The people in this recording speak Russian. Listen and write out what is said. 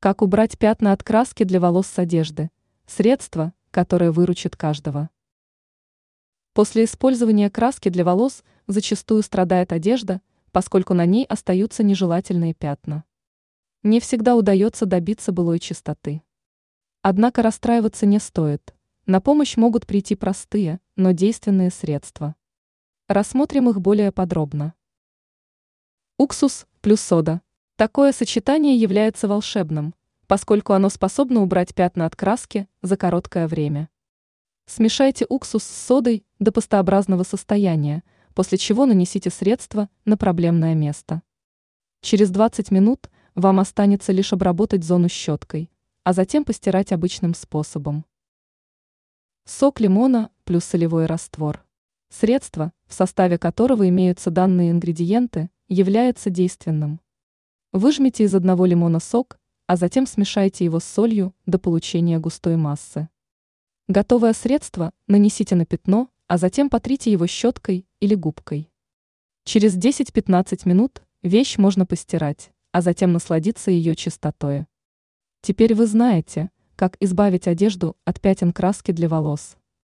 Как убрать пятна от краски для волос с одежды? Средство, которое выручит каждого. После использования краски для волос зачастую страдает одежда, поскольку на ней остаются нежелательные пятна. Не всегда удается добиться былой чистоты. Однако расстраиваться не стоит. На помощь могут прийти простые, но действенные средства. Рассмотрим их более подробно. Уксус плюс сода. Такое сочетание является волшебным, поскольку оно способно убрать пятна от краски за короткое время. Смешайте уксус с содой до пастообразного состояния, после чего нанесите средство на проблемное место. Через 20 минут вам останется лишь обработать зону щеткой, а затем постирать обычным способом. Сок лимона плюс солевой раствор. Средство, в составе которого имеются данные ингредиенты, является действенным. Выжмите из одного лимона сок, а затем смешайте его с солью до получения густой массы. Готовое средство нанесите на пятно, а затем потрите его щеткой или губкой. Через 10-15 минут вещь можно постирать, а затем насладиться ее чистотой. Теперь вы знаете, как избавить одежду от пятен краски для волос.